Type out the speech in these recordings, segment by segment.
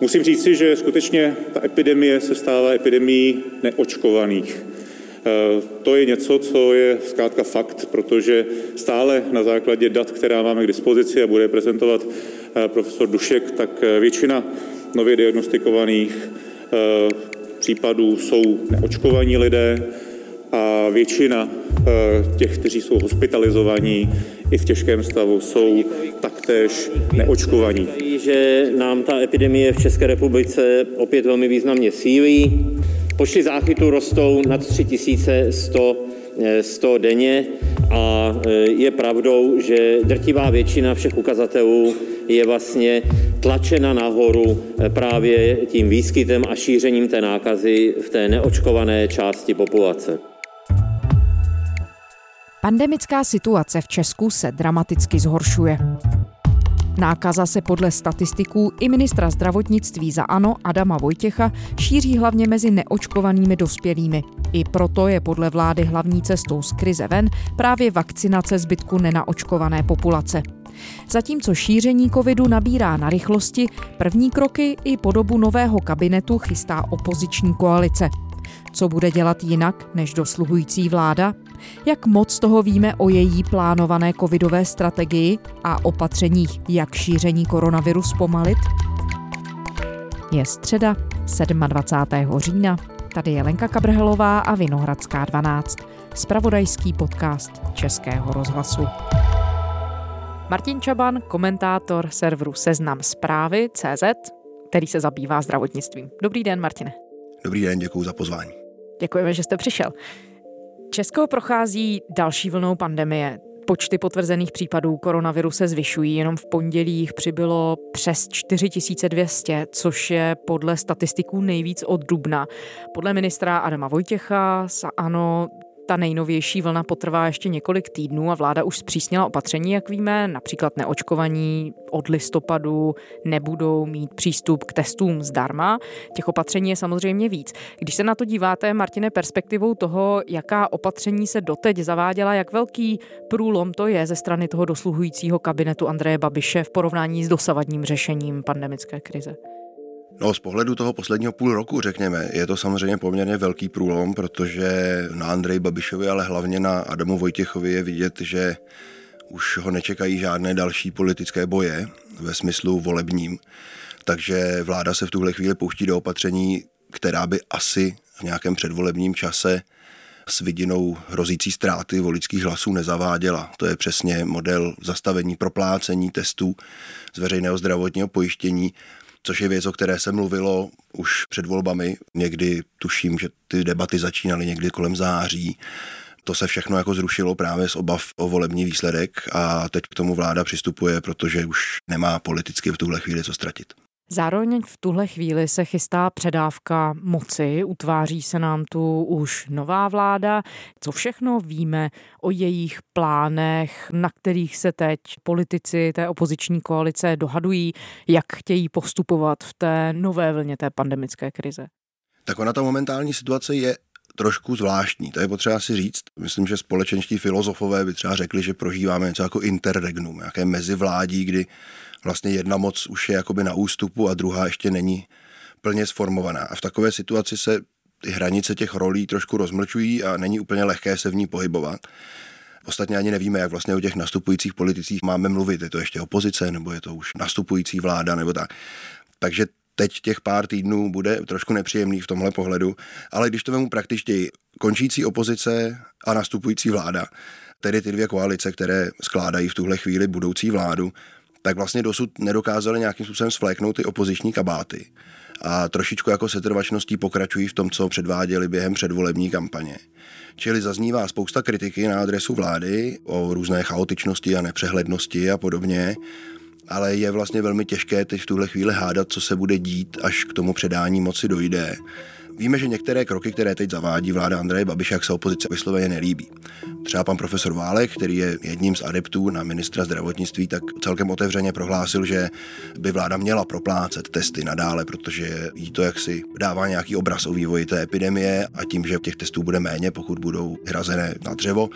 Musím říci, že skutečně ta epidemie se stává epidemií neočkovaných. Eh, to je něco, co je zkrátka fakt, protože stále na základě dat, která máme k dispozici a bude prezentovat eh, profesor Dušek, tak eh, většina nově diagnostikovaných případů jsou neočkovaní lidé a většina těch, kteří jsou hospitalizovaní i v těžkém stavu, jsou taktéž neočkovaní. Že nám ta epidemie v České republice opět velmi významně sílí. Počty záchytů rostou nad 3100 100 eh, denně a eh, je pravdou, že drtivá většina všech ukazatelů je vlastně tlačena nahoru eh, právě tím výskytem a šířením té nákazy v té neočkované části populace. Pandemická situace v Česku se dramaticky zhoršuje. Nákaza se podle statistiků i ministra zdravotnictví za ANO Adama Vojtěcha šíří hlavně mezi neočkovanými dospělými. I proto je podle vlády hlavní cestou z krize ven právě vakcinace zbytku nenaočkované populace. Zatímco šíření covidu nabírá na rychlosti, první kroky i podobu nového kabinetu chystá opoziční koalice. Co bude dělat jinak než dosluhující vláda? Jak moc toho víme o její plánované covidové strategii a opatřeních, jak šíření koronaviru zpomalit? Je středa 27. října. Tady je Lenka Kabrhelová a Vinohradská 12. Spravodajský podcast Českého rozhlasu. Martin Čaban, komentátor serveru Seznam zprávy CZ, který se zabývá zdravotnictvím. Dobrý den, Martine. Dobrý den, děkuji za pozvání. Děkujeme, že jste přišel. Česko prochází další vlnou pandemie. Počty potvrzených případů koronaviru se zvyšují. Jenom v pondělí jich přibylo přes 4200, což je podle statistiků nejvíc od dubna. Podle ministra Adama Vojtěcha ano, ta nejnovější vlna potrvá ještě několik týdnů a vláda už zpřísnila opatření, jak víme, například neočkovaní od listopadu nebudou mít přístup k testům zdarma. Těch opatření je samozřejmě víc. Když se na to díváte, Martine, perspektivou toho, jaká opatření se doteď zaváděla, jak velký průlom to je ze strany toho dosluhujícího kabinetu Andreje Babiše v porovnání s dosavadním řešením pandemické krize? No, z pohledu toho posledního půl roku, řekněme, je to samozřejmě poměrně velký průlom, protože na Andrej Babišovi, ale hlavně na Adamu Vojtěchovi je vidět, že už ho nečekají žádné další politické boje ve smyslu volebním. Takže vláda se v tuhle chvíli pouští do opatření, která by asi v nějakém předvolebním čase s vidinou hrozící ztráty voličských hlasů nezaváděla. To je přesně model zastavení proplácení testů z veřejného zdravotního pojištění což je věc, o které se mluvilo už před volbami. Někdy tuším, že ty debaty začínaly někdy kolem září. To se všechno jako zrušilo právě z obav o volební výsledek a teď k tomu vláda přistupuje, protože už nemá politicky v tuhle chvíli co ztratit. Zároveň v tuhle chvíli se chystá předávka moci, utváří se nám tu už nová vláda. Co všechno víme o jejich plánech, na kterých se teď politici té opoziční koalice dohadují, jak chtějí postupovat v té nové vlně té pandemické krize? Tak ona ta momentální situace je trošku zvláštní. To je potřeba si říct. Myslím, že společenští filozofové by třeba řekli, že prožíváme něco jako interregnum, nějaké mezivládí, kdy vlastně jedna moc už je jakoby na ústupu a druhá ještě není plně sformovaná. A v takové situaci se ty hranice těch rolí trošku rozmlčují a není úplně lehké se v ní pohybovat. Ostatně ani nevíme, jak vlastně o těch nastupujících politicích máme mluvit. Je to ještě opozice, nebo je to už nastupující vláda, nebo tak. Takže teď těch pár týdnů bude trošku nepříjemný v tomhle pohledu, ale když to vemu praktičtěji, končící opozice a nastupující vláda, tedy ty dvě koalice, které skládají v tuhle chvíli budoucí vládu, tak vlastně dosud nedokázali nějakým způsobem svléknout ty opoziční kabáty. A trošičku jako setrvačností pokračují v tom, co předváděli během předvolební kampaně. Čili zaznívá spousta kritiky na adresu vlády o různé chaotičnosti a nepřehlednosti a podobně, ale je vlastně velmi těžké teď v tuhle chvíli hádat, co se bude dít, až k tomu předání moci dojde. Víme, že některé kroky, které teď zavádí vláda Andreje Babiše, jak se opozice vysloveně nelíbí. Třeba pan profesor Válek, který je jedním z adeptů na ministra zdravotnictví, tak celkem otevřeně prohlásil, že by vláda měla proplácet testy nadále, protože jí to jaksi dává nějaký obraz o vývoji té epidemie a tím, že těch testů bude méně, pokud budou hrazené na dřevo,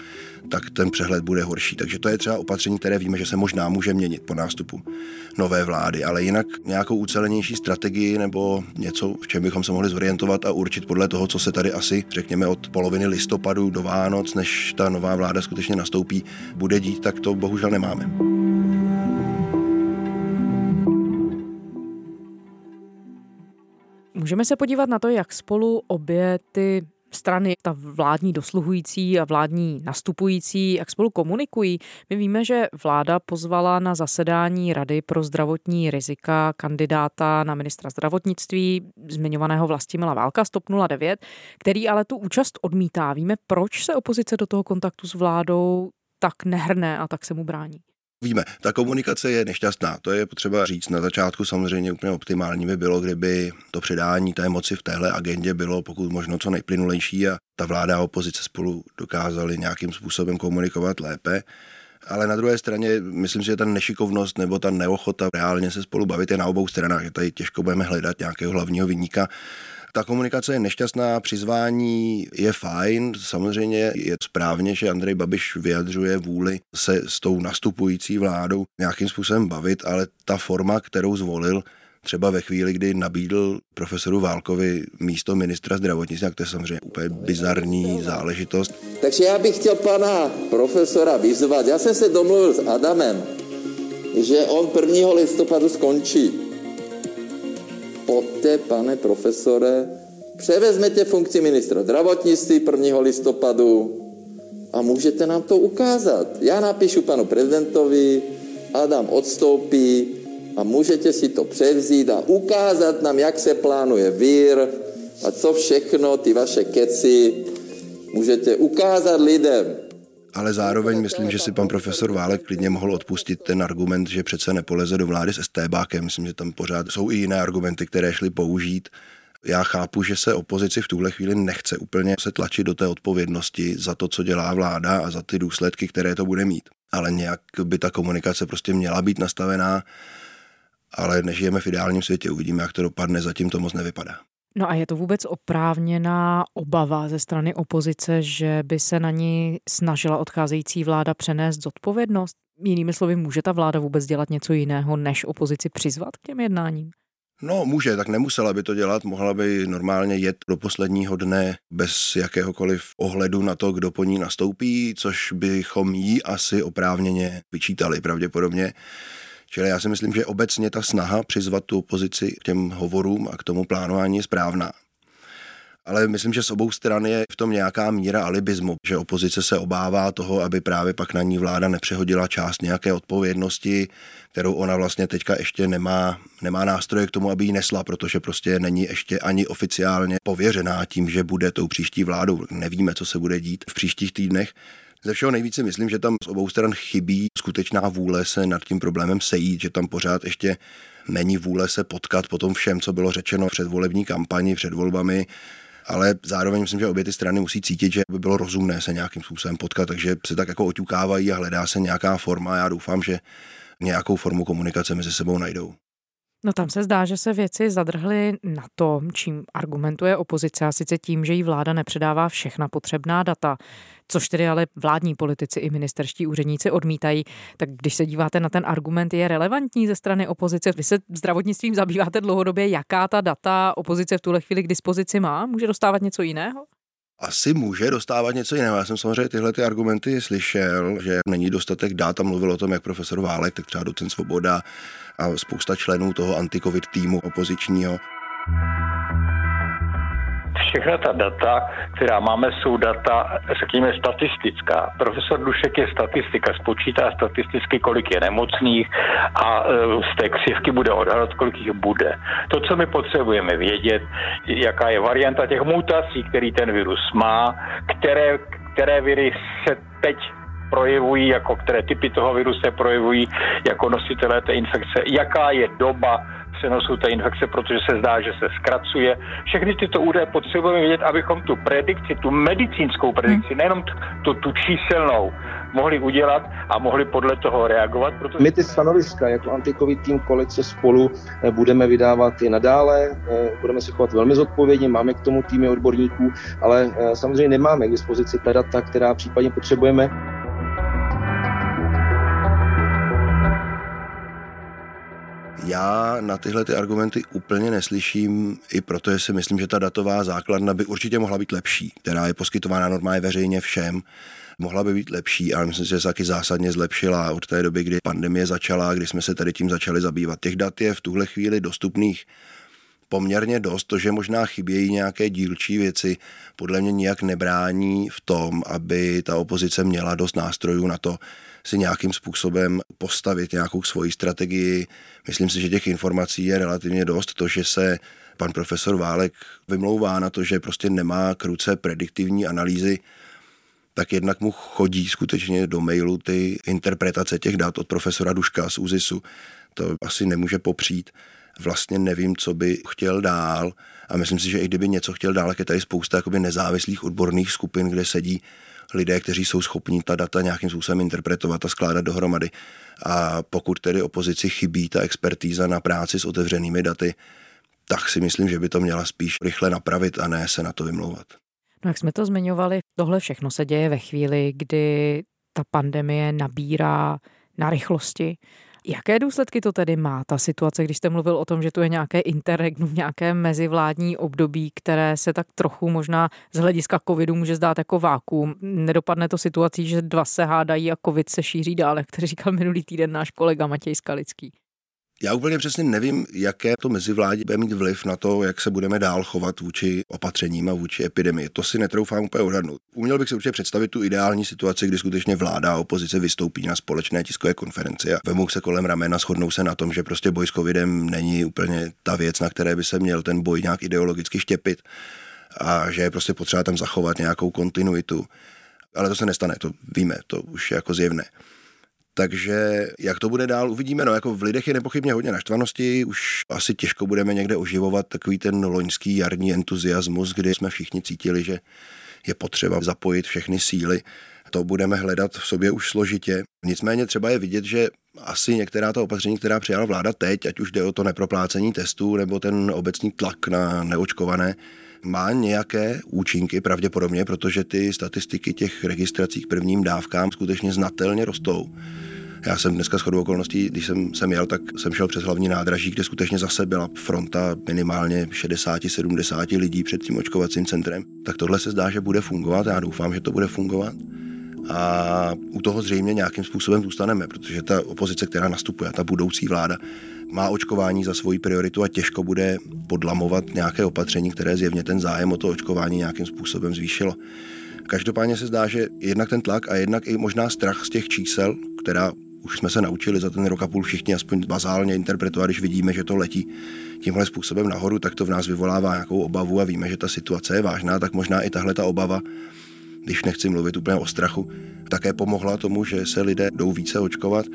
tak ten přehled bude horší. Takže to je třeba opatření, které víme, že se možná může měnit po nástupu nové vlády, ale jinak nějakou ucelenější strategii nebo něco, v čem bychom se mohli zorientovat a určit podle toho, co se tady asi, řekněme, od poloviny listopadu do Vánoc, než ta nová vláda skutečně nastoupí, bude dít, tak to bohužel nemáme. Můžeme se podívat na to, jak spolu obě ty strany, ta vládní dosluhující a vládní nastupující, jak spolu komunikují. My víme, že vláda pozvala na zasedání Rady pro zdravotní rizika kandidáta na ministra zdravotnictví, zmiňovaného Vlastimila Válka z TOP 09, který ale tu účast odmítá. Víme, proč se opozice do toho kontaktu s vládou tak nehrne a tak se mu brání. Víme, ta komunikace je nešťastná, to je potřeba říct. Na začátku samozřejmě úplně optimální by bylo, kdyby to předání té moci v téhle agendě bylo pokud možno co nejplynulejší a ta vláda a opozice spolu dokázali nějakým způsobem komunikovat lépe. Ale na druhé straně myslím si, že ta nešikovnost nebo ta neochota reálně se spolu bavit je na obou stranách, že tady těžko budeme hledat nějakého hlavního vyníka. Ta komunikace je nešťastná, přizvání je fajn, samozřejmě je správně, že Andrej Babiš vyjadřuje vůli se s tou nastupující vládou nějakým způsobem bavit, ale ta forma, kterou zvolil, třeba ve chvíli, kdy nabídl profesoru Válkovi místo ministra zdravotnictví, tak to je samozřejmě úplně bizarní záležitost. Takže já bych chtěl pana profesora vyzvat. Já jsem se domluvil s Adamem, že on 1. listopadu skončí pojďte, pane profesore, převezmete funkci ministra zdravotnictví 1. listopadu a můžete nám to ukázat. Já napíšu panu prezidentovi, Adam odstoupí a můžete si to převzít a ukázat nám, jak se plánuje vír a co všechno, ty vaše keci, můžete ukázat lidem ale zároveň myslím, že si pan profesor Válek klidně mohl odpustit ten argument, že přece nepoleze do vlády s STBákem. Myslím, že tam pořád jsou i jiné argumenty, které šly použít. Já chápu, že se opozici v tuhle chvíli nechce úplně se tlačit do té odpovědnosti za to, co dělá vláda a za ty důsledky, které to bude mít. Ale nějak by ta komunikace prostě měla být nastavená, ale nežijeme v ideálním světě, uvidíme, jak to dopadne, zatím to moc nevypadá. No a je to vůbec oprávněná obava ze strany opozice, že by se na ní snažila odcházející vláda přenést zodpovědnost? Jinými slovy, může ta vláda vůbec dělat něco jiného, než opozici přizvat k těm jednáním? No, může, tak nemusela by to dělat, mohla by normálně jet do posledního dne bez jakéhokoliv ohledu na to, kdo po ní nastoupí, což bychom jí asi oprávněně vyčítali pravděpodobně. Čili já si myslím, že obecně ta snaha přizvat tu opozici k těm hovorům a k tomu plánování je správná. Ale myslím, že z obou stran je v tom nějaká míra alibismu, že opozice se obává toho, aby právě pak na ní vláda nepřehodila část nějaké odpovědnosti, kterou ona vlastně teďka ještě nemá, nemá nástroje k tomu, aby ji nesla, protože prostě není ještě ani oficiálně pověřená tím, že bude tou příští vládou. Nevíme, co se bude dít v příštích týdnech. Ze všeho nejvíce myslím, že tam z obou stran chybí skutečná vůle se nad tím problémem sejít, že tam pořád ještě není vůle se potkat po tom všem, co bylo řečeno před volební kampani, před volbami, ale zároveň myslím, že obě ty strany musí cítit, že by bylo rozumné se nějakým způsobem potkat, takže se tak jako oťukávají a hledá se nějaká forma. Já doufám, že nějakou formu komunikace mezi sebou najdou. No tam se zdá, že se věci zadrhly na tom, čím argumentuje opozice, a sice tím, že jí vláda nepředává všechna potřebná data, což tedy ale vládní politici i ministerští úředníci odmítají. Tak když se díváte na ten argument, je relevantní ze strany opozice? Vy se zdravotnictvím zabýváte dlouhodobě, jaká ta data opozice v tuhle chvíli k dispozici má? Může dostávat něco jiného? Asi může dostávat něco jiného. Já jsem samozřejmě tyhle ty argumenty slyšel, že není dostatek dát a mluvil o tom, jak profesor Válek, tak třeba docent Svoboda a spousta členů toho antikovid týmu opozičního. Všechna ta data, která máme, jsou data, řekněme, statistická. Profesor Dušek je statistika, spočítá statisticky, kolik je nemocných a e, z té křivky bude odhadovat, kolik jich bude. To, co my potřebujeme vědět, jaká je varianta těch mutací, který ten virus má, které, které viry se teď projevují, jako které typy toho viru se projevují jako nositelé té infekce, jaká je doba přenosu té infekce, protože se zdá, že se zkracuje. Všechny tyto údaje potřebujeme vědět, abychom tu predikci, tu medicínskou predikci, nejenom tu, tu číselnou, mohli udělat a mohli podle toho reagovat. Protože... My ty stanoviska jako antikovid tým koalice spolu eh, budeme vydávat i nadále, eh, budeme se chovat velmi zodpovědně, máme k tomu týmy odborníků, ale eh, samozřejmě nemáme k dispozici ta data, která případně potřebujeme. Já na tyhle ty argumenty úplně neslyším, i protože si myslím, že ta datová základna by určitě mohla být lepší, která je poskytována normálně veřejně všem mohla by být lepší, ale myslím si, že se taky zásadně zlepšila od té doby, kdy pandemie začala, kdy jsme se tady tím začali zabývat. Těch dat je v tuhle chvíli dostupných poměrně dost. To, že možná chybějí nějaké dílčí věci, podle mě nijak nebrání v tom, aby ta opozice měla dost nástrojů na to, si nějakým způsobem postavit nějakou svoji strategii. Myslím si, že těch informací je relativně dost. To, že se pan profesor Válek vymlouvá na to, že prostě nemá kruce prediktivní analýzy, tak jednak mu chodí skutečně do mailu ty interpretace těch dat od profesora Duška z ÚZISu. To asi nemůže popřít. Vlastně nevím, co by chtěl dál a myslím si, že i kdyby něco chtěl dál, je tady spousta jakoby nezávislých odborných skupin, kde sedí lidé, kteří jsou schopni ta data nějakým způsobem interpretovat a skládat dohromady. A pokud tedy opozici chybí ta expertíza na práci s otevřenými daty, tak si myslím, že by to měla spíš rychle napravit a ne se na to vymlouvat. No jak jsme to zmiňovali, tohle všechno se děje ve chvíli, kdy ta pandemie nabírá na rychlosti. Jaké důsledky to tedy má, ta situace, když jste mluvil o tom, že tu je nějaké interregnum, nějaké mezivládní období, které se tak trochu možná z hlediska covidu může zdát jako vákuum. Nedopadne to situací, že dva se hádají a covid se šíří dále, který říkal minulý týden náš kolega Matěj Skalický. Já úplně přesně nevím, jaké to mezivládě bude mít vliv na to, jak se budeme dál chovat vůči opatřením a vůči epidemii. To si netroufám úplně odhadnout. Uměl bych si určitě představit tu ideální situaci, kdy skutečně vláda a opozice vystoupí na společné tiskové konferenci a vemou se kolem ramena, shodnou se na tom, že prostě boj s covidem není úplně ta věc, na které by se měl ten boj nějak ideologicky štěpit a že je prostě potřeba tam zachovat nějakou kontinuitu. Ale to se nestane, to víme, to už je jako zjevné. Takže jak to bude dál, uvidíme. No, jako v lidech je nepochybně hodně naštvanosti, už asi těžko budeme někde oživovat takový ten loňský jarní entuziasmus, kdy jsme všichni cítili, že je potřeba zapojit všechny síly. To budeme hledat v sobě už složitě. Nicméně třeba je vidět, že asi některá ta opatření, která přijala vláda teď, ať už jde o to neproplácení testů nebo ten obecný tlak na neočkované, má nějaké účinky pravděpodobně, protože ty statistiky těch registrací k prvním dávkám skutečně znatelně rostou. Já jsem dneska s chodou okolností, když jsem sem jel, tak jsem šel přes hlavní nádraží, kde skutečně zase byla fronta minimálně 60-70 lidí před tím očkovacím centrem. Tak tohle se zdá, že bude fungovat, já doufám, že to bude fungovat. A u toho zřejmě nějakým způsobem zůstaneme, protože ta opozice, která nastupuje, ta budoucí vláda, má očkování za svoji prioritu a těžko bude podlamovat nějaké opatření, které zjevně ten zájem o to očkování nějakým způsobem zvýšilo. Každopádně se zdá, že jednak ten tlak a jednak i možná strach z těch čísel, která už jsme se naučili za ten rok a půl všichni aspoň bazálně interpretovat, když vidíme, že to letí tímhle způsobem nahoru, tak to v nás vyvolává nějakou obavu a víme, že ta situace je vážná, tak možná i tahle ta obava, když nechci mluvit úplně o strachu, také pomohla tomu, že se lidé jdou více očkovat.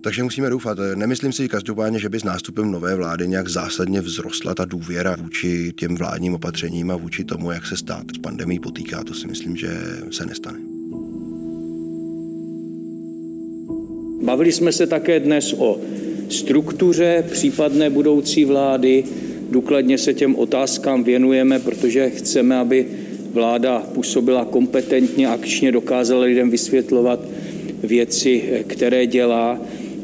Takže musíme doufat. Nemyslím si každopádně, že by s nástupem nové vlády nějak zásadně vzrostla ta důvěra vůči těm vládním opatřením a vůči tomu, jak se stát s pandemí potýká. To si myslím, že se nestane. Bavili jsme se také dnes o struktuře případné budoucí vlády. Důkladně se těm otázkám věnujeme, protože chceme, aby vláda působila kompetentně, akčně, dokázala lidem vysvětlovat věci, které dělá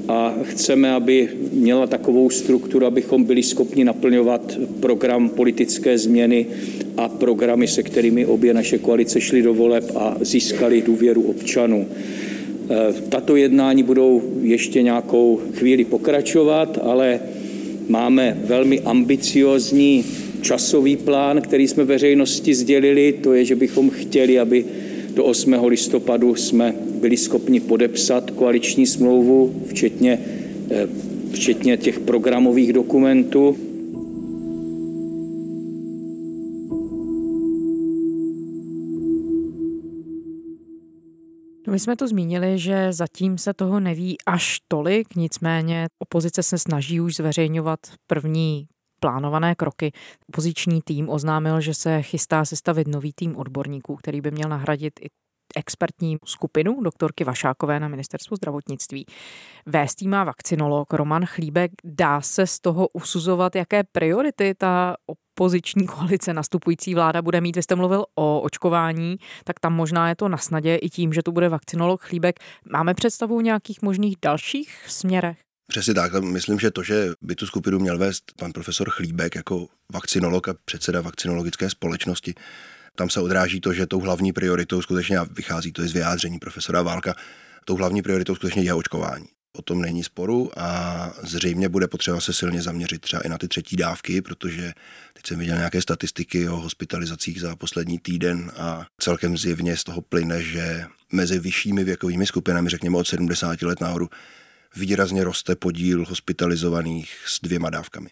a chceme, aby měla takovou strukturu, abychom byli schopni naplňovat program politické změny a programy, se kterými obě naše koalice šly do voleb a získali důvěru občanů. E, tato jednání budou ještě nějakou chvíli pokračovat, ale máme velmi ambiciozní časový plán, který jsme veřejnosti sdělili. To je, že bychom chtěli, aby do 8. listopadu jsme byli schopni podepsat koaliční smlouvu, včetně, eh, včetně těch programových dokumentů. My jsme to zmínili, že zatím se toho neví až tolik, nicméně opozice se snaží už zveřejňovat první plánované kroky. Opoziční tým oznámil, že se chystá sestavit nový tým odborníků, který by měl nahradit i expertní skupinu doktorky Vašákové na ministerstvu zdravotnictví. Vést má vakcinolog Roman Chlíbek. Dá se z toho usuzovat, jaké priority ta opoziční koalice nastupující vláda bude mít. Vy jste mluvil o očkování, tak tam možná je to na snadě i tím, že tu bude vakcinolog Chlíbek. Máme představu o nějakých možných dalších směrech? Přesně tak. Myslím, že to, že by tu skupinu měl vést pan profesor Chlíbek jako vakcinolog a předseda vakcinologické společnosti, tam se odráží to, že tou hlavní prioritou skutečně, a vychází to i z vyjádření profesora Válka, tou hlavní prioritou skutečně je očkování. O tom není sporu a zřejmě bude potřeba se silně zaměřit třeba i na ty třetí dávky, protože teď jsem viděl nějaké statistiky o hospitalizacích za poslední týden a celkem zjevně z toho plyne, že mezi vyššími věkovými skupinami, řekněme od 70 let nahoru, výrazně roste podíl hospitalizovaných s dvěma dávkami.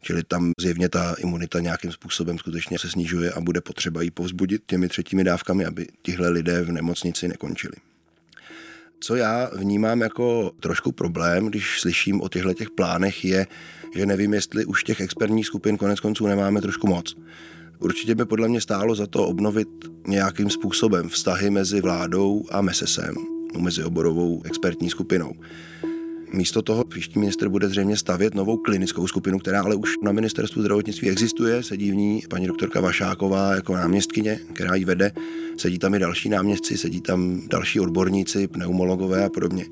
Čili tam zjevně ta imunita nějakým způsobem skutečně se snižuje a bude potřeba ji povzbudit těmi třetími dávkami, aby tihle lidé v nemocnici nekončili. Co já vnímám jako trošku problém, když slyším o těchto těch plánech, je, že nevím, jestli už těch expertních skupin konec konců nemáme trošku moc. Určitě by podle mě stálo za to obnovit nějakým způsobem vztahy mezi vládou a MESESem, mezi oborovou expertní skupinou. Místo toho příští minister bude zřejmě stavět novou klinickou skupinu, která ale už na ministerstvu zdravotnictví existuje. Sedí v ní paní doktorka Vašáková jako náměstkyně, která ji vede. Sedí tam i další náměstci, sedí tam další odborníci, pneumologové a podobně.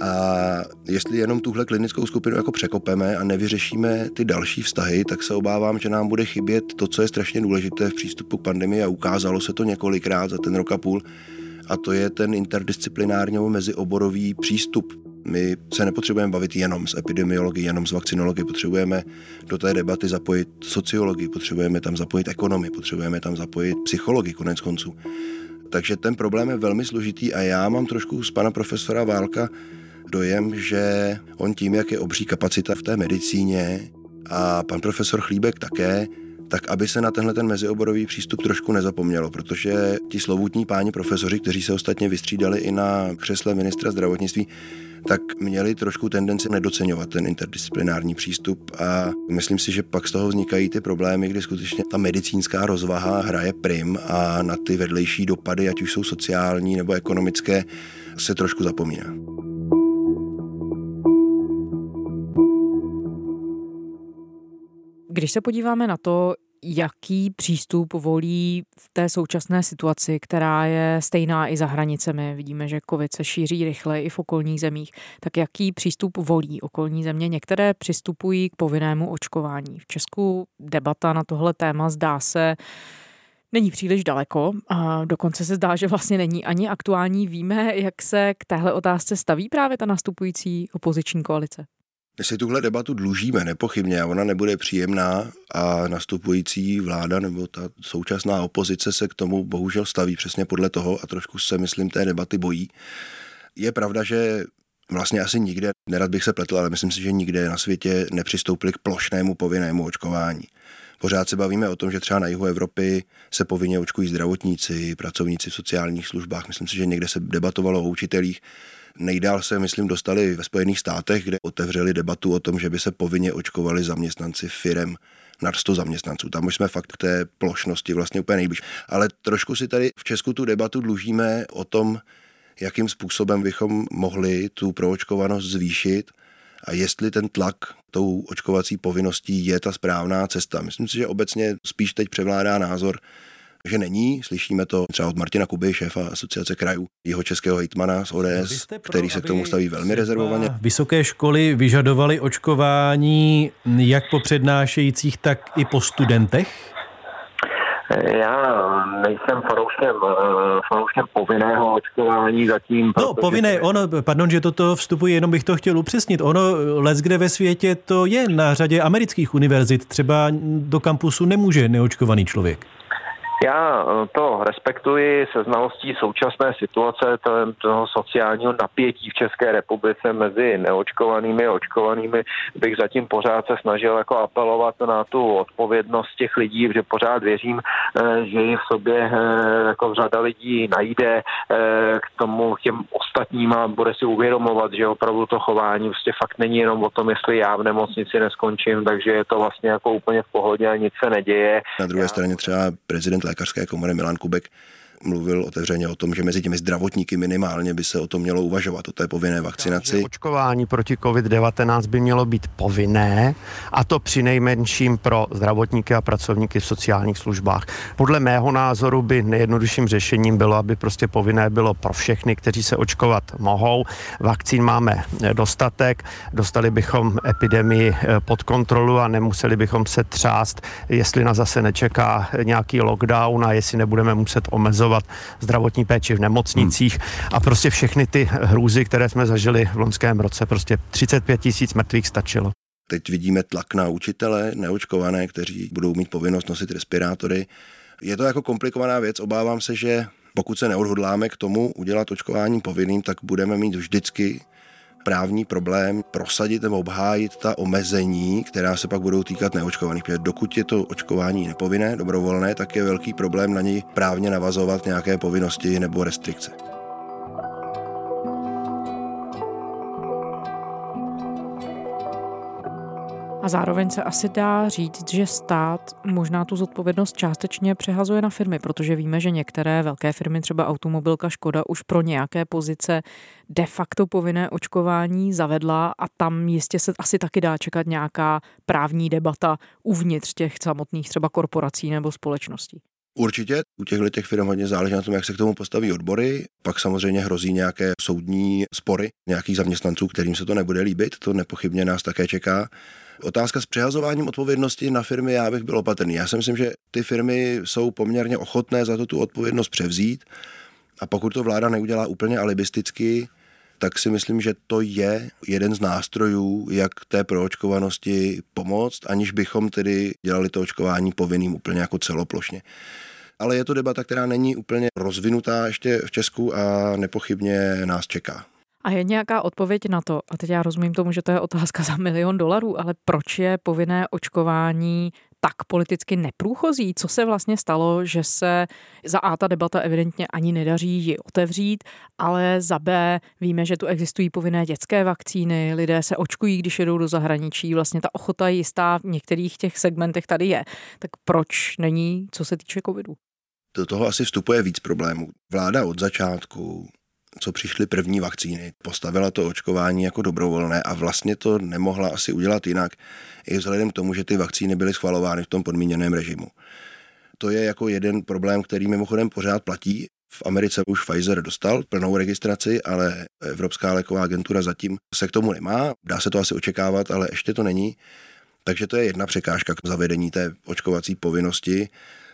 A jestli jenom tuhle klinickou skupinu jako překopeme a nevyřešíme ty další vztahy, tak se obávám, že nám bude chybět to, co je strašně důležité v přístupu k pandemii a ukázalo se to několikrát za ten rok a půl, a to je ten interdisciplinární mezioborový přístup my se nepotřebujeme bavit jenom s epidemiologií, jenom s vakcinologií, potřebujeme do té debaty zapojit sociologii, potřebujeme tam zapojit ekonomii, potřebujeme tam zapojit psychologii konec konců. Takže ten problém je velmi složitý a já mám trošku z pana profesora Válka dojem, že on tím, jak je obří kapacita v té medicíně a pan profesor Chlíbek také, tak aby se na tenhle ten mezioborový přístup trošku nezapomnělo, protože ti slovutní páni profesoři, kteří se ostatně vystřídali i na křesle ministra zdravotnictví, tak měli trošku tendenci nedocenovat ten interdisciplinární přístup a myslím si, že pak z toho vznikají ty problémy, kdy skutečně ta medicínská rozvaha hraje prim a na ty vedlejší dopady, ať už jsou sociální nebo ekonomické, se trošku zapomíná. Když se podíváme na to, jaký přístup volí v té současné situaci, která je stejná i za hranicemi. Vidíme, že COVID se šíří rychle i v okolních zemích. Tak jaký přístup volí okolní země? Některé přistupují k povinnému očkování. V Česku debata na tohle téma zdá se není příliš daleko a dokonce se zdá, že vlastně není ani aktuální. Víme, jak se k téhle otázce staví právě ta nastupující opoziční koalice? My si tuhle debatu dlužíme nepochybně a ona nebude příjemná a nastupující vláda nebo ta současná opozice se k tomu bohužel staví přesně podle toho a trošku se, myslím, té debaty bojí. Je pravda, že vlastně asi nikde, nerad bych se pletl, ale myslím si, že nikde na světě nepřistoupili k plošnému povinnému očkování. Pořád se bavíme o tom, že třeba na jihu Evropy se povinně očkují zdravotníci, pracovníci v sociálních službách. Myslím si, že někde se debatovalo o učitelích. Nejdál se, myslím, dostali ve Spojených státech, kde otevřeli debatu o tom, že by se povinně očkovali zaměstnanci firem nad 100 zaměstnanců. Tam už jsme fakt k té plošnosti vlastně úplně nejbliž. Ale trošku si tady v Česku tu debatu dlužíme o tom, jakým způsobem bychom mohli tu proočkovanost zvýšit a jestli ten tlak tou očkovací povinností je ta správná cesta. Myslím si, že obecně spíš teď převládá názor, že není. Slyšíme to třeba od Martina Kuby, šéfa asociace krajů, jeho českého hejtmana z ODS, pro, který se k tomu staví velmi rezervovaně. Vysoké školy vyžadovaly očkování jak po přednášejících, tak i po studentech? Já nejsem fanouškem, eh, fanouškem povinného očkování zatím. No, povinné, ono, pardon, že toto vstupuje, jenom bych to chtěl upřesnit. Ono, les kde ve světě to je na řadě amerických univerzit. Třeba do kampusu nemůže neočkovaný člověk. Já eh, to respektuji se znalostí současné situace toho sociálního napětí v České republice mezi neočkovanými a očkovanými. Bych zatím pořád se snažil jako apelovat na tu odpovědnost těch lidí, protože pořád věřím, eh, že ji v sobě eh, jako řada lidí najde k tomu těm ostatním a bude si uvědomovat, že opravdu to chování prostě fakt není jenom o tom, jestli já v nemocnici neskončím, takže je to vlastně jako úplně v pohodě a nic se neděje. Na druhé já... straně třeba prezident lékařské komory Milan Kubek mluvil otevřeně o tom, že mezi těmi zdravotníky minimálně by se o tom mělo uvažovat, o té povinné vakcinaci. Takže očkování proti COVID-19 by mělo být povinné a to při nejmenším pro zdravotníky a pracovníky v sociálních službách. Podle mého názoru by nejjednodušším řešením bylo, aby prostě povinné bylo pro všechny, kteří se očkovat mohou. Vakcín máme dostatek, dostali bychom epidemii eh, pod kontrolu a nemuseli bychom se třást, jestli nás zase nečeká nějaký lockdown a jestli nebudeme muset omezovat poskytovat zdravotní péči v nemocnicích hmm. a prostě všechny ty hrůzy, které jsme zažili v loňském roce, prostě 35 tisíc mrtvých stačilo. Teď vidíme tlak na učitele neočkované, kteří budou mít povinnost nosit respirátory. Je to jako komplikovaná věc, obávám se, že pokud se neodhodláme k tomu udělat očkování povinným, tak budeme mít vždycky právní problém prosadit nebo obhájit ta omezení, která se pak budou týkat neočkovaných. Protože dokud je to očkování nepovinné, dobrovolné, tak je velký problém na něj právně navazovat nějaké povinnosti nebo restrikce. A zároveň se asi dá říct, že stát možná tu zodpovědnost částečně přehazuje na firmy, protože víme, že některé velké firmy, třeba automobilka Škoda, už pro nějaké pozice de facto povinné očkování zavedla a tam jistě se asi taky dá čekat nějaká právní debata uvnitř těch samotných třeba korporací nebo společností. Určitě u těchto těch firm hodně záleží na tom, jak se k tomu postaví odbory. Pak samozřejmě hrozí nějaké soudní spory nějakých zaměstnanců, kterým se to nebude líbit. To nepochybně nás také čeká. Otázka s přehazováním odpovědnosti na firmy, já bych byl opatrný. Já si myslím, že ty firmy jsou poměrně ochotné za to tu odpovědnost převzít a pokud to vláda neudělá úplně alibisticky, tak si myslím, že to je jeden z nástrojů, jak té proočkovanosti pomoct, aniž bychom tedy dělali to očkování povinným úplně jako celoplošně. Ale je to debata, která není úplně rozvinutá ještě v Česku a nepochybně nás čeká. A je nějaká odpověď na to, a teď já rozumím tomu, že to je otázka za milion dolarů, ale proč je povinné očkování tak politicky neprůchozí? Co se vlastně stalo, že se za A ta debata evidentně ani nedaří ji otevřít, ale za B víme, že tu existují povinné dětské vakcíny, lidé se očkují, když jedou do zahraničí, vlastně ta ochota jistá v některých těch segmentech tady je. Tak proč není, co se týče covidu? Do toho asi vstupuje víc problémů. Vláda od začátku co přišly první vakcíny, postavila to očkování jako dobrovolné a vlastně to nemohla asi udělat jinak, i vzhledem k tomu, že ty vakcíny byly schvalovány v tom podmíněném režimu. To je jako jeden problém, který mimochodem pořád platí. V Americe už Pfizer dostal plnou registraci, ale Evropská léková agentura zatím se k tomu nemá. Dá se to asi očekávat, ale ještě to není. Takže to je jedna překážka k zavedení té očkovací povinnosti.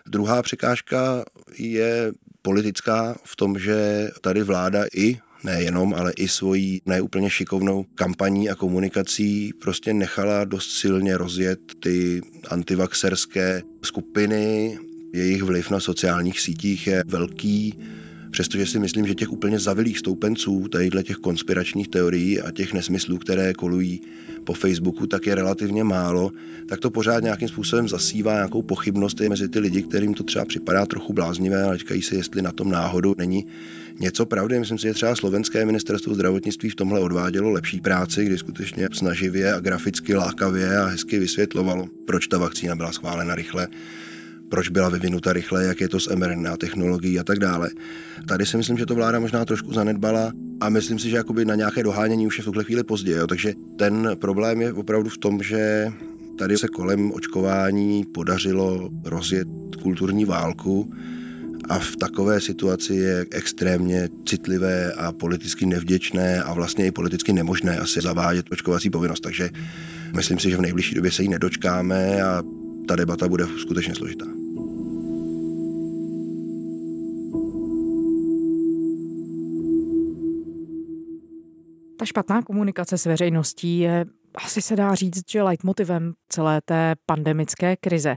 Druhá překážka je politická v tom, že tady vláda i nejenom, ale i svojí neúplně šikovnou kampaní a komunikací prostě nechala dost silně rozjet ty antivaxerské skupiny. Jejich vliv na sociálních sítích je velký, přestože si myslím, že těch úplně zavilých stoupenců tadyhle těch konspiračních teorií a těch nesmyslů, které kolují po Facebooku, tak je relativně málo, tak to pořád nějakým způsobem zasívá nějakou pochybnost mezi ty lidi, kterým to třeba připadá trochu bláznivé, ale říkají si, jestli na tom náhodu není něco pravdy. Myslím si, že třeba slovenské ministerstvo zdravotnictví v tomhle odvádělo lepší práci, kdy skutečně snaživě a graficky lákavě a hezky vysvětlovalo, proč ta vakcína byla schválena rychle proč byla vyvinuta rychle, jak je to s mRNA technologií a tak dále. Tady si myslím, že to vláda možná trošku zanedbala a myslím si, že jakoby na nějaké dohánění už je v tuhle chvíli pozdě. Jo. Takže ten problém je opravdu v tom, že tady se kolem očkování podařilo rozjet kulturní válku a v takové situaci je extrémně citlivé a politicky nevděčné a vlastně i politicky nemožné asi zavádět očkovací povinnost. Takže myslím si, že v nejbližší době se jí nedočkáme a ta debata bude skutečně složitá. Ta špatná komunikace s veřejností je asi se dá říct, že leitmotivem celé té pandemické krize.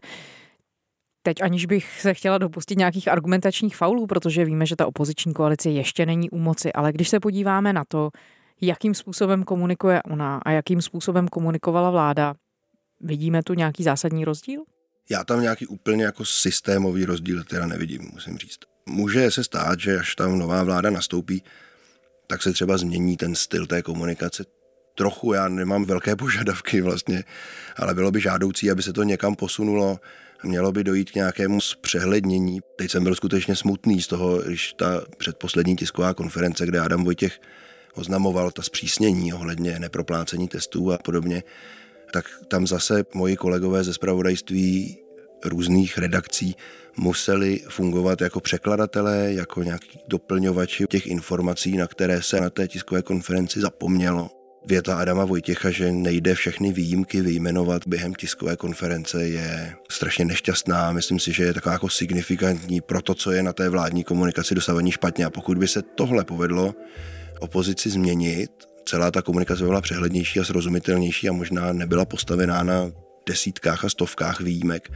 Teď aniž bych se chtěla dopustit nějakých argumentačních faulů, protože víme, že ta opoziční koalice ještě není u moci, ale když se podíváme na to, jakým způsobem komunikuje ona a jakým způsobem komunikovala vláda, vidíme tu nějaký zásadní rozdíl? Já tam nějaký úplně jako systémový rozdíl teda nevidím, musím říct. Může se stát, že až tam nová vláda nastoupí, tak se třeba změní ten styl té komunikace. Trochu já nemám velké požadavky vlastně, ale bylo by žádoucí, aby se to někam posunulo. Mělo by dojít k nějakému zpřehlednění. Teď jsem byl skutečně smutný z toho, když ta předposlední tisková konference, kde Adam Vojtěch oznamoval ta zpřísnění ohledně neproplácení testů a podobně, tak tam zase moji kolegové ze spravodajství různých redakcí museli fungovat jako překladatelé, jako nějaký doplňovači těch informací, na které se na té tiskové konferenci zapomnělo. Věta Adama Vojtěcha, že nejde všechny výjimky vyjmenovat během tiskové konference, je strašně nešťastná. Myslím si, že je taková jako signifikantní pro to, co je na té vládní komunikaci dosavení špatně. A pokud by se tohle povedlo opozici změnit, celá ta komunikace byla přehlednější a srozumitelnější a možná nebyla postavená na desítkách a stovkách výjimek,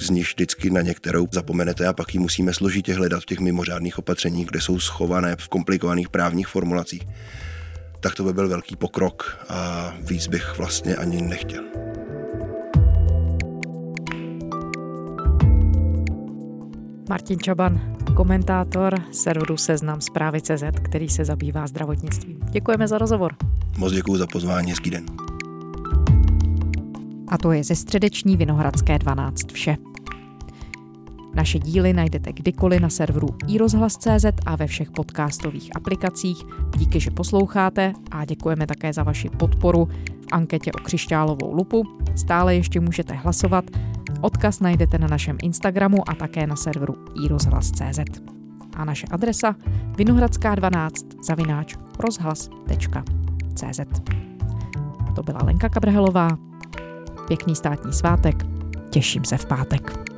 z nich vždycky na některou zapomenete a pak ji musíme složitě hledat v těch mimořádných opatřeních, kde jsou schované v komplikovaných právních formulacích, tak to by byl velký pokrok a víc bych vlastně ani nechtěl. Martin Čaban, komentátor serveru Seznam zprávy CZ, který se zabývá zdravotnictvím. Děkujeme za rozhovor. Moc děkuji za pozvání, hezký den. A to je ze středeční Vinohradské 12 vše. Naše díly najdete kdykoliv na serveru iRozhlas.cz a ve všech podcastových aplikacích. Díky, že posloucháte a děkujeme také za vaši podporu v anketě o křišťálovou lupu. Stále ještě můžete hlasovat. Odkaz najdete na našem Instagramu a také na serveru iRozhlas.cz. A naše adresa vinohradská 12 zavináč rozhlas.cz. To byla Lenka Kabrhelová. Pěkný státní svátek. Těším se v pátek.